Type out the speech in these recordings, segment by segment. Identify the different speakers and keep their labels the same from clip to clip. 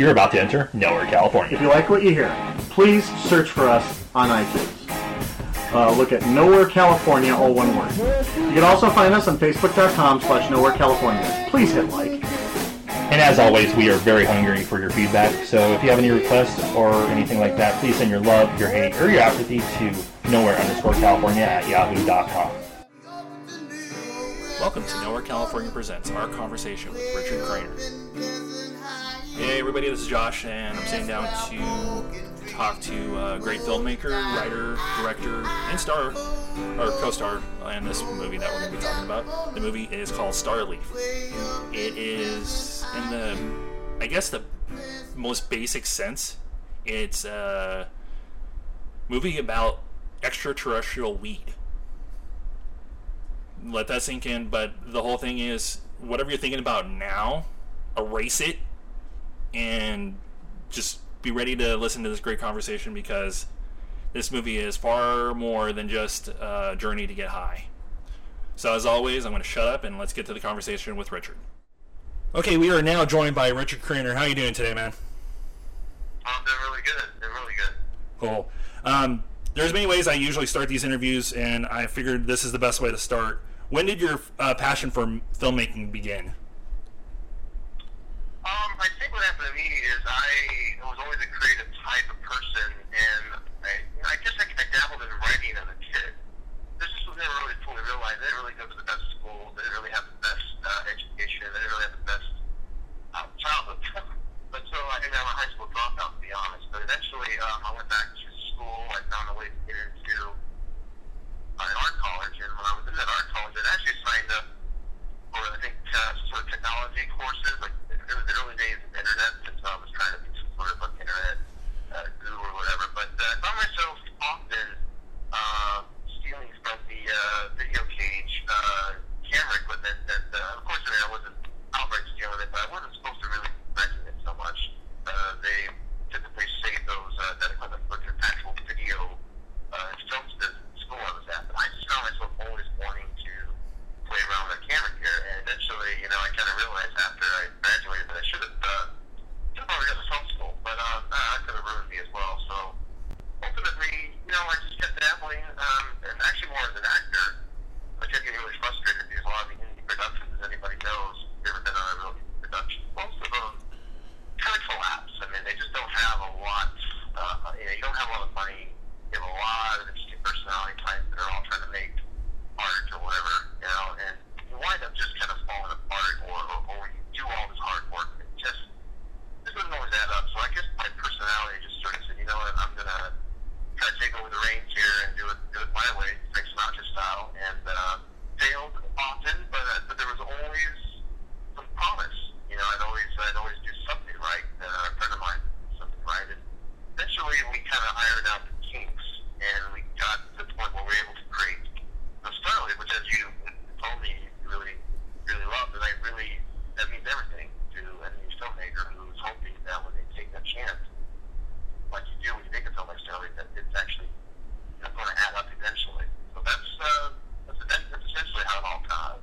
Speaker 1: You're about to enter Nowhere, California.
Speaker 2: If you like what you hear, please search for us on iTunes. Uh, look at Nowhere California, all one word. You can also find us on Facebook.com slash Nowhere California. Please hit like.
Speaker 1: And as always, we are very hungry for your feedback. So if you have any requests or anything like that, please send your love, your hate, or your apathy to nowhere underscore California at yahoo.com.
Speaker 3: Welcome to Nowhere California Presents Our Conversation with Richard Cranor. Hey everybody, this is Josh, and I'm sitting down to talk to a great filmmaker, writer, director, and star, or co-star in this movie that we're going to be talking about. The movie is called Starleaf. It is, in the, I guess the most basic sense, it's a movie about extraterrestrial weed. Let that sink in, but the whole thing is whatever you're thinking about now, erase it and just be ready to listen to this great conversation because this movie is far more than just a journey to get high. So, as always, I'm going to shut up and let's get to the conversation with Richard. Okay, we are now joined by Richard Cranor. How are you doing today, man?
Speaker 4: I'm doing really good. Doing really good.
Speaker 3: Cool. Um, there's many ways I usually start these interviews, and I figured this is the best way to start. When did your uh, passion for filmmaking begin?
Speaker 4: Um, I think what happened to me is I was always a creative type of person, and I, I guess I, I dabbled in writing as a kid. This was never really fully realized. I didn't really go to the best schools. I didn't really have the best uh, education. I didn't really have the best uh, childhood. but so I think I'm a high school dropout, to be honest. But eventually, um, I went back to school. I found a way to get into uh, an art college, and when I was in that art college, I actually signed up for I think uh, sort of technology courses, like it was the early days of the internet, since I was trying to be some sort of like internet uh, guru or whatever. But uh, I found myself often uh, stealing from the uh, video cage uh, camera equipment. That uh, of course, I mean, I wasn't outright stealing it, but I wasn't supposed to really be renting it so much. Uh, they typically save those uh, that equipment for their actual video uh, films business at the school I was at. But I just found myself always wanting to play around with a camera gear. And eventually, you know, I kind of realized after I graduated that I should have uh, should have probably got to film school, but um, uh, that could have ruined me as well. So ultimately, you know, I just kept dabbling, um, and actually more as an actor. I kept getting really frustrated because a lot of the indie productions, as anybody knows, if you've ever been on a real indie production, most of them kind of collapse. I mean, they just don't have a lot. Uh, you know, you don't have a lot of money. You have a lot of interesting personality types that are all trying to make art or whatever, you know, and you wind up just kind of falling apart, or, or, or you do all this hard work and it just this doesn't always add up. So I guess my personality just sort of said, you know what, I'm gonna try to take over the reins here and do it my way, Frank Sinatra style, and uh, failed often, but uh, but there was always some promise. You know, I'd always I'd always do something right. Uh, a friend of mine did something right, and eventually we kind of ironed out the kinks, and we got to the point where we were able to create the Starleaf, which as you told me you really really loved, and I really that means everything to any filmmaker who's hoping that when they take that chance, like you do when you make a film like Starleaf, that it's actually you know, going to add up eventually. So that's uh, that's, that's essentially how it all kind of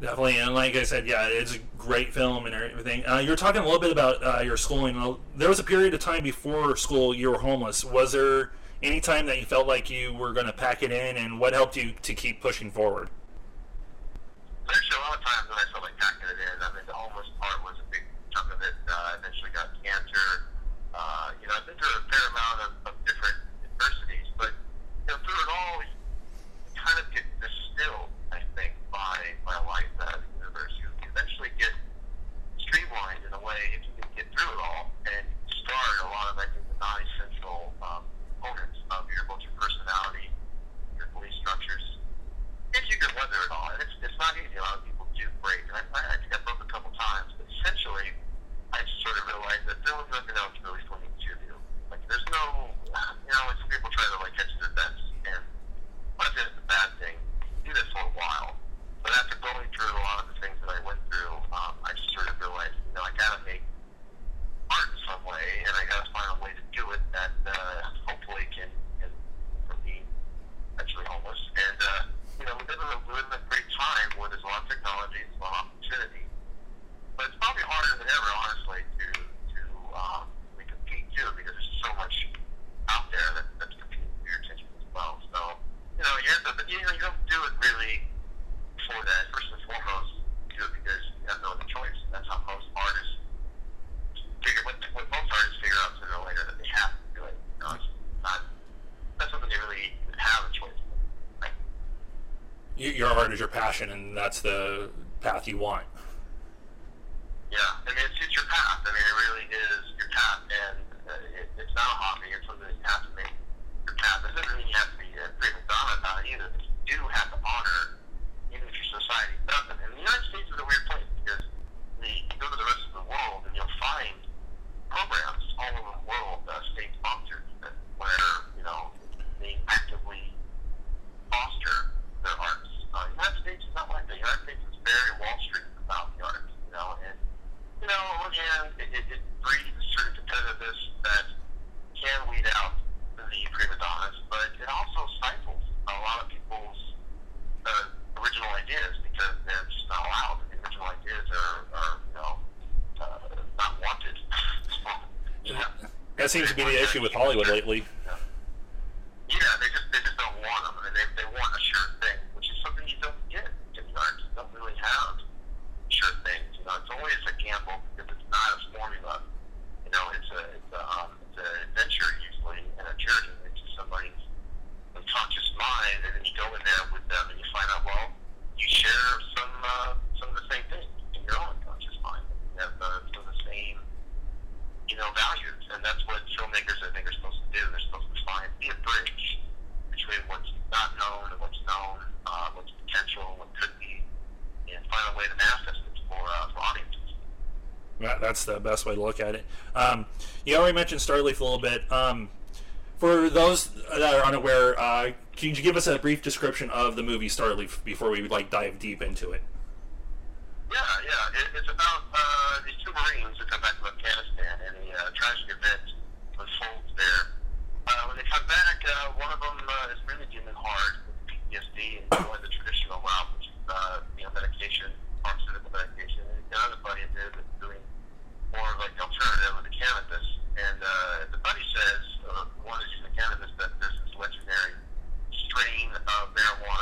Speaker 3: Definitely, and like I said, yeah, it's a great film and everything. Uh, you were talking a little bit about uh, your schooling. There was a period of time before school you were homeless. Was there any time that you felt like you were going to pack it in, and what helped you to keep pushing forward?
Speaker 4: Actually, a lot of times when I felt like packing it in, I mean, the homeless part was a big chunk of it. Uh, eventually got cancer. Uh, you know, I've been through a fair amount of, your art
Speaker 3: is your passion, and that's the path you want.
Speaker 4: Yeah, I mean, it's, it's your path. I mean, it really is your path, and uh, it, it's not a hobby. It's something you have to make your path. It doesn't mean you have to be a freaking dog about it either. You do have to honor, even if your society doesn't. And the United States is a weird place because you go to the rest of the world and you'll find That
Speaker 3: seems to be the issue with Hollywood lately.
Speaker 4: that's
Speaker 3: the best way to look at it. Um, you already mentioned Starleaf a little bit. Um, for those that are unaware, uh, can you give us a brief description of the movie Starleaf before we like dive deep into it?
Speaker 4: Yeah, yeah. It, it's about uh, these two Marines who come back from Afghanistan and the uh, tragic event unfolds there. Uh, when they come back, uh, one of them uh, is really dealing hard with PTSD and going the traditional route, which is uh, you know medication, pharmaceutical medication. And the other buddy of his is more like an alternative with the cannabis. And uh, the buddy says, uh, one is using the cannabis, that there's this legendary strain of marijuana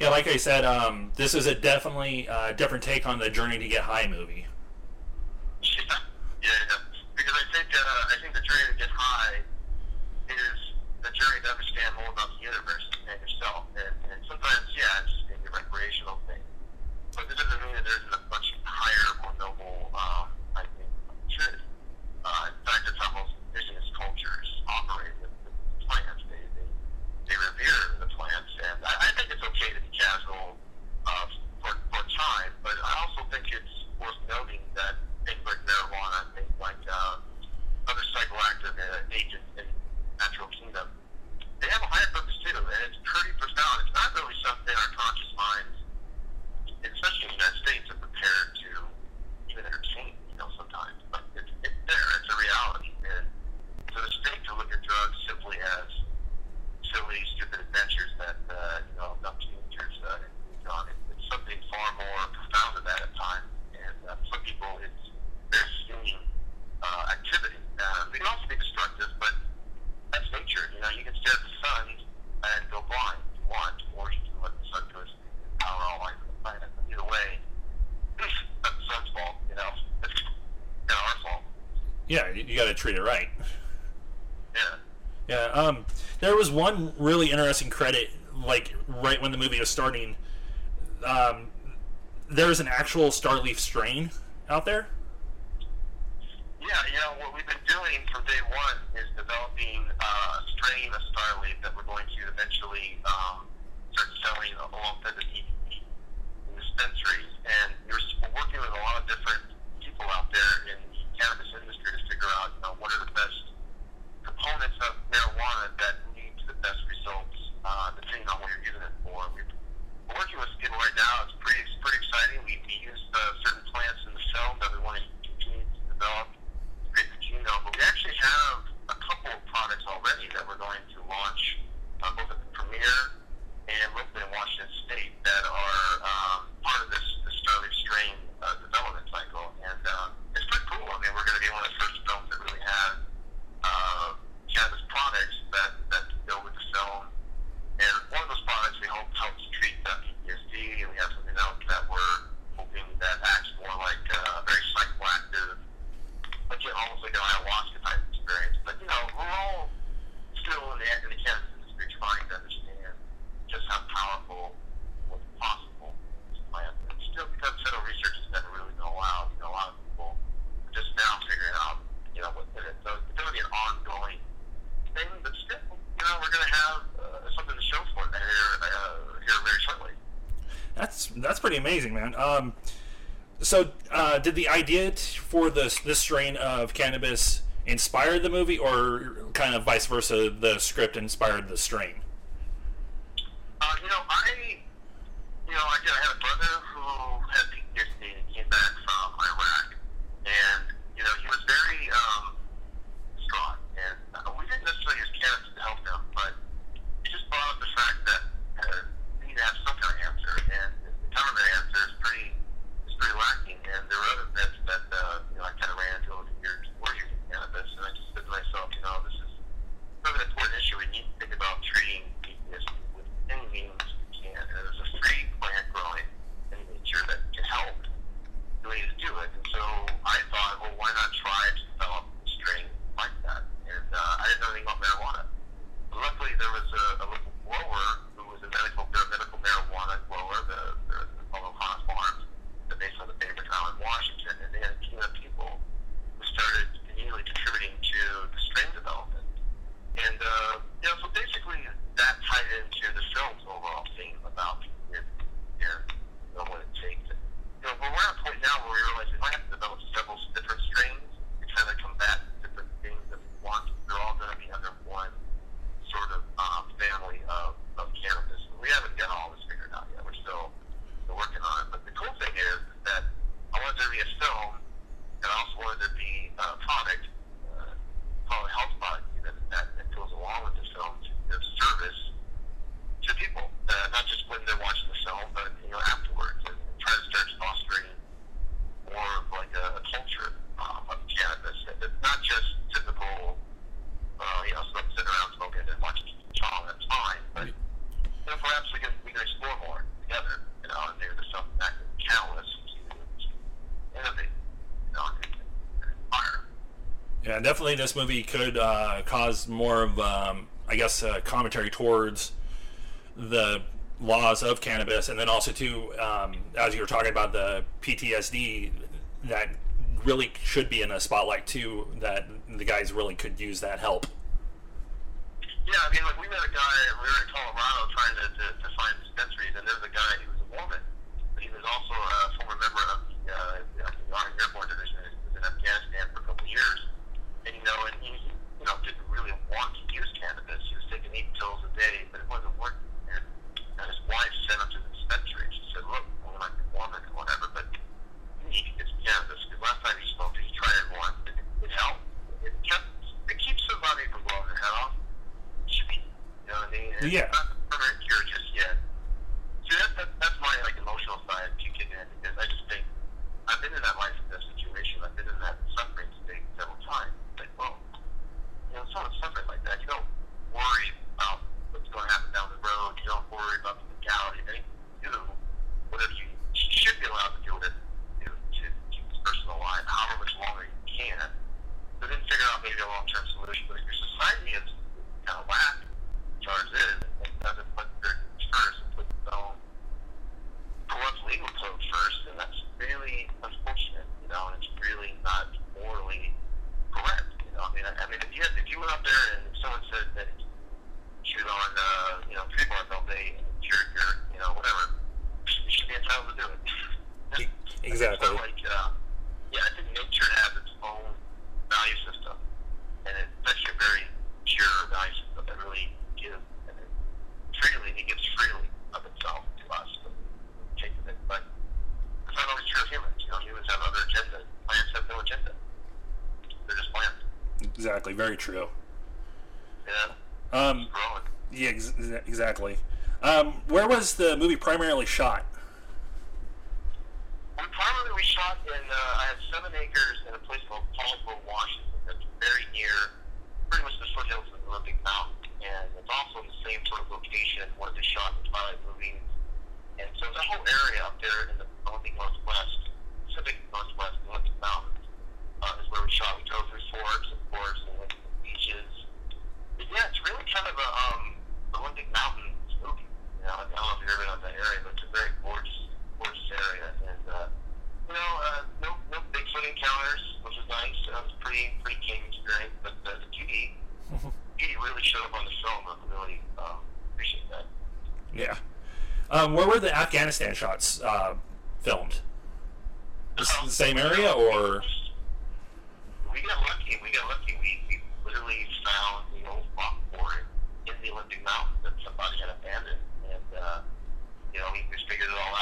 Speaker 3: yeah, like I said, um, this is a definitely uh, different take on the Journey to Get High movie.
Speaker 4: agent. Yeah. Yeah. Um, there
Speaker 3: was one really interesting credit, like right when the movie was starting. Um, there was an actual Starleaf strain out there.
Speaker 4: Yeah, you know what we've been doing from day one is developing uh, a strain of Starleaf that we're going to eventually um, start selling along with the DVD dispensaries, and we're working with a lot of different people out there in the cannabis industry to figure out you know what are the best components of marijuana that lead to the best results, uh, depending on what you're using it for. We're working with people right now. It's pretty, it's pretty exciting. We use uh, certain plants in the film that we want to continue to develop, create the genome. But we actually have a couple of we're going to have uh, something to show for that here uh, uh, here very shortly. That's that's pretty amazing, man. Um, so uh, did the idea for this this strain of cannabis inspire the movie, or kind of vice versa? The script inspired the
Speaker 3: strain. Definitely. This movie could uh, cause more of, um, I guess, uh, commentary towards the laws of cannabis, and then also too, um, as you were talking about the PTSD, that really should be in a spotlight too. That the guys really could use that help.
Speaker 4: Yeah, I mean, like we met a guy. We were in Colorado trying to, to, to find dispensaries, and there was a guy. He was a Mormon, but he was also a former member of the, uh, the Army Airborne Division. He was in Afghanistan for a couple of years, and you know, and he, you know, didn't really want to use cannabis. He was taking eight pills a day, but it wasn't working. And, and his wife sent him to the dispensary. She said, "Look, I'm not a Mormon or whatever, but you need to get some cannabis because last time he smoked, he tried it once, and it, it helped. It kept, it keeps somebody from blowing their head off." should be. You know what I mean? It's
Speaker 3: Yeah.
Speaker 4: not the permanent cure just yet. See, that, that, that's my like emotional side kicking in because I just think I've been in that life in that situation. I've been in that suffering state several times. Like, well, you know, someone's suffering like that. You don't worry about what's going to happen down the road. You don't worry about the legality of anything you do. Whatever you, you should be allowed to do with it you know, to keep this person alive, however much longer you can. But then figure out maybe a long-term solution. But if your society is kind of whack, as far as it is, and doesn't put their needs first and put its own corrupt legal code first, and that's really unfortunate, you know, and it's really not morally correct, you know. I mean, I, I mean, if you if you went up there and someone said that shoot on, uh, you know, tree bark all day, and you're, you're, you know, whatever, you should be entitled to do it.
Speaker 3: Exactly.
Speaker 4: So, like, uh, yeah, I think nature has its own value system, and it's actually a very pure value system that really gives, and it freely, it gives freely of itself to us. So we take of it, but it's not always true of humans. You know, humans have other agendas. Plants have no agenda. They're just plants.
Speaker 3: Exactly. Very true.
Speaker 4: Yeah,
Speaker 3: Um,
Speaker 4: growing.
Speaker 3: yeah, ex- exactly. Um, where was the movie primarily shot?
Speaker 4: We primarily we shot in. Uh, I had seven acres in a place called Paulsville, Washington. That's very near, pretty much the foothills of the Olympic Mountain, and it's also in the same sort of location where they shot the Twilight movies. And so the whole area up there in the Olympic Northwest, Pacific Northwest, the Olympic Mountains, uh, is where we shot. We drove through forests, of course, and went to the beaches. But yeah, it's really kind of a um, Olympic Mountains movie. You know, I don't know if you've ever been out that area, but it's a very gorgeous, gorgeous area. And uh, you know, uh, no, no Bigfoot encounters, which is nice. It was pretty, pretty game experience. But uh, the beauty, beauty really showed up on the film. I really um, appreciate that.
Speaker 3: Yeah. Um, where were the Afghanistan shots uh, filmed? The s- the same area, or
Speaker 4: We got lucky. We got lucky. We, we literally found the old rock quarry in the Olympic Mountain that somebody had abandoned. And, uh, you know, we just figured it all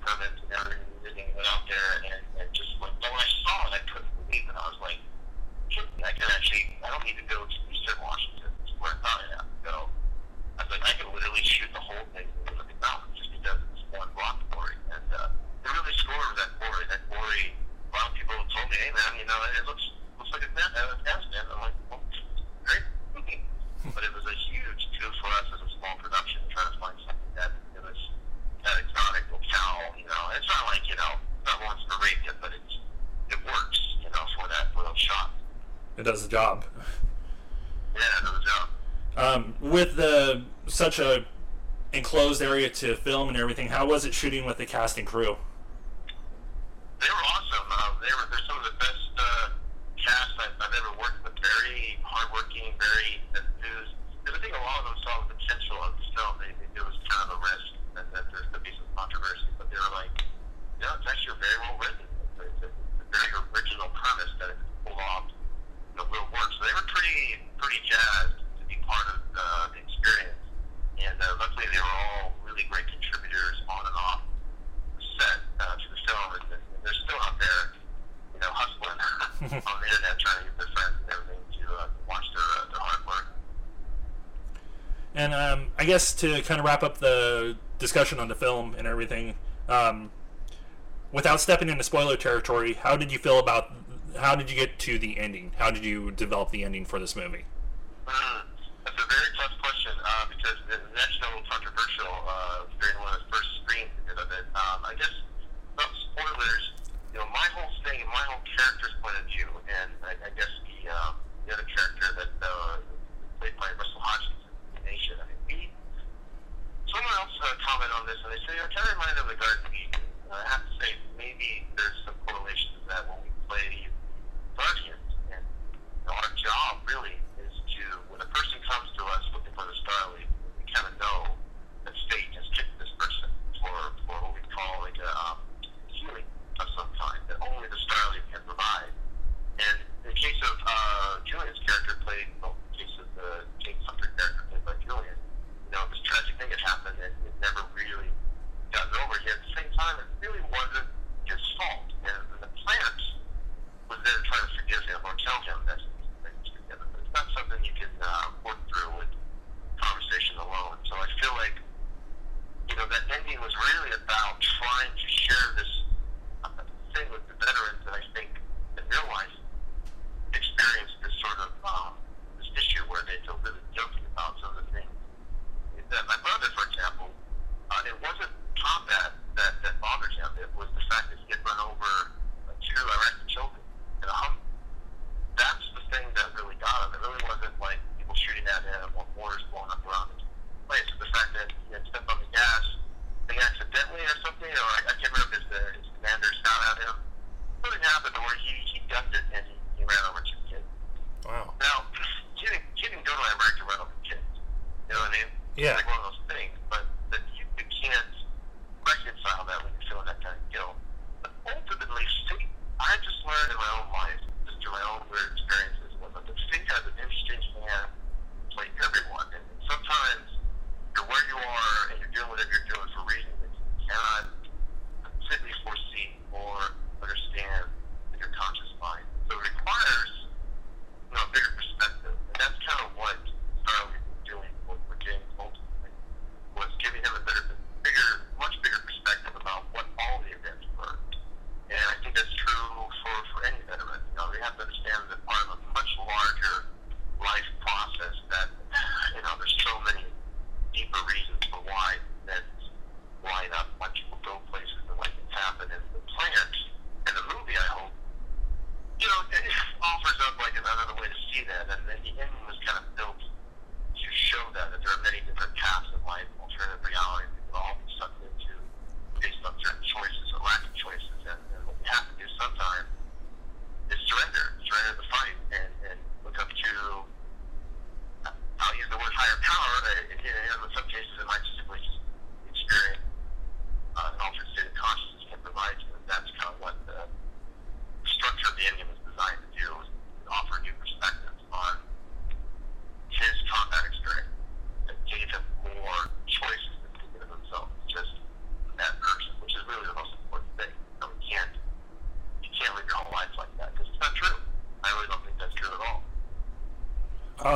Speaker 4: permits and everything. Went out there and, and just like, when I saw it, I couldn't believe it. I was like, I can actually, I don't need to go to Eastern Washington. It's where I thought I'd have to go. I was like, I could literally shoot the whole thing in the Mountain just because it's one rock quarry. And uh, they really scored that quarry. That quarry, a lot of people told me, hey man, you know, it looks looks like it's not Afghanistan. I'm like, well, great. but it was a huge coup for us as a small production trying to find something that it was that exotic locale. You know, it's not like you know, it's not Lawrence of Arabia, but it's it works. You know, for that for those shots.
Speaker 3: it does the job?
Speaker 4: Yeah, it was job.
Speaker 3: Um, with the such a enclosed area to film and everything, how was it shooting with the cast and crew?
Speaker 4: They were awesome. Uh, they were they're some of the best uh, cast I've, I've ever worked with. Very hardworking, very enthused. I think a lot of them saw the potential of the film. They, they it was kind of a risk that, that going to be some controversy, but they were like, "No, it's actually very well written. It's a, it's a very original premise that it's pulled off. Know, will work. So they were pretty pretty jazzed be part of uh, the experience. And uh, luckily, they were all really great contributors on and off set uh, to the film, and, and they're still out there, you know, hustling on the internet trying to get their friends and everything to uh, watch their, uh, their hard work.
Speaker 3: And um, I guess to kind of wrap up the discussion on the film and everything, um, without stepping into spoiler territory, how did you feel about? How did you get to the ending? How did you develop the ending for this movie?
Speaker 4: Mm, that's a very tough question uh, because the that's no controversial. Uh, during one of the first screens we did of it, um, I guess without spoilers. You know, my whole thing, my whole character's point of view, and I, I guess the um, the other character that uh, played by Russell Hodgkinson in Nation. I mean, we someone else uh, commented on this, and they say, "I kind of reminded of the Garden of Eden." Uh,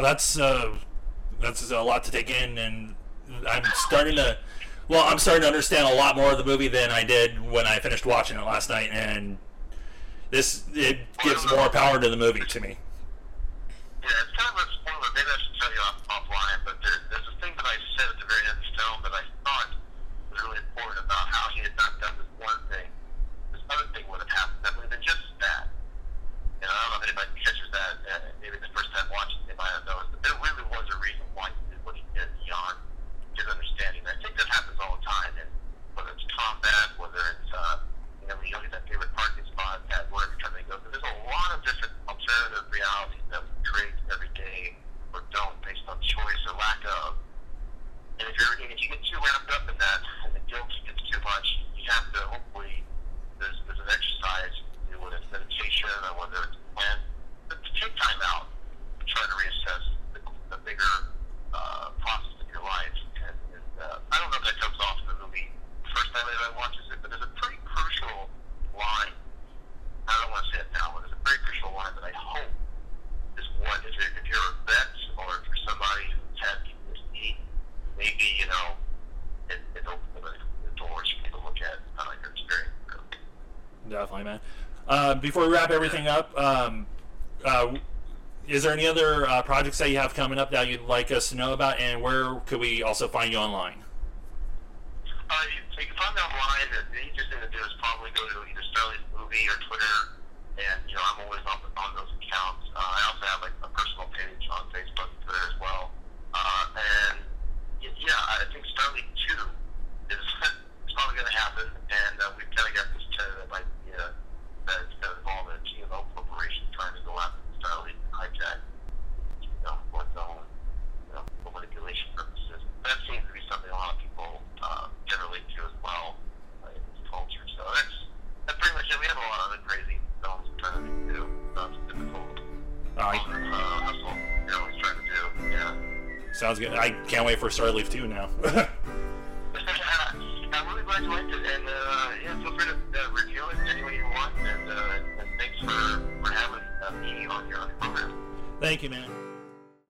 Speaker 4: that's uh, that's a lot to take in, and I'm starting to. Well, I'm starting to understand a lot more of the movie than I did when I finished watching it last night, and this it gives more power to the movie to me. before we wrap everything up, um, uh, is there any other uh, projects that you have coming up that you'd like us to know about, and where could we also find you online?
Speaker 3: I
Speaker 4: can't wait for Starleaf 2 now.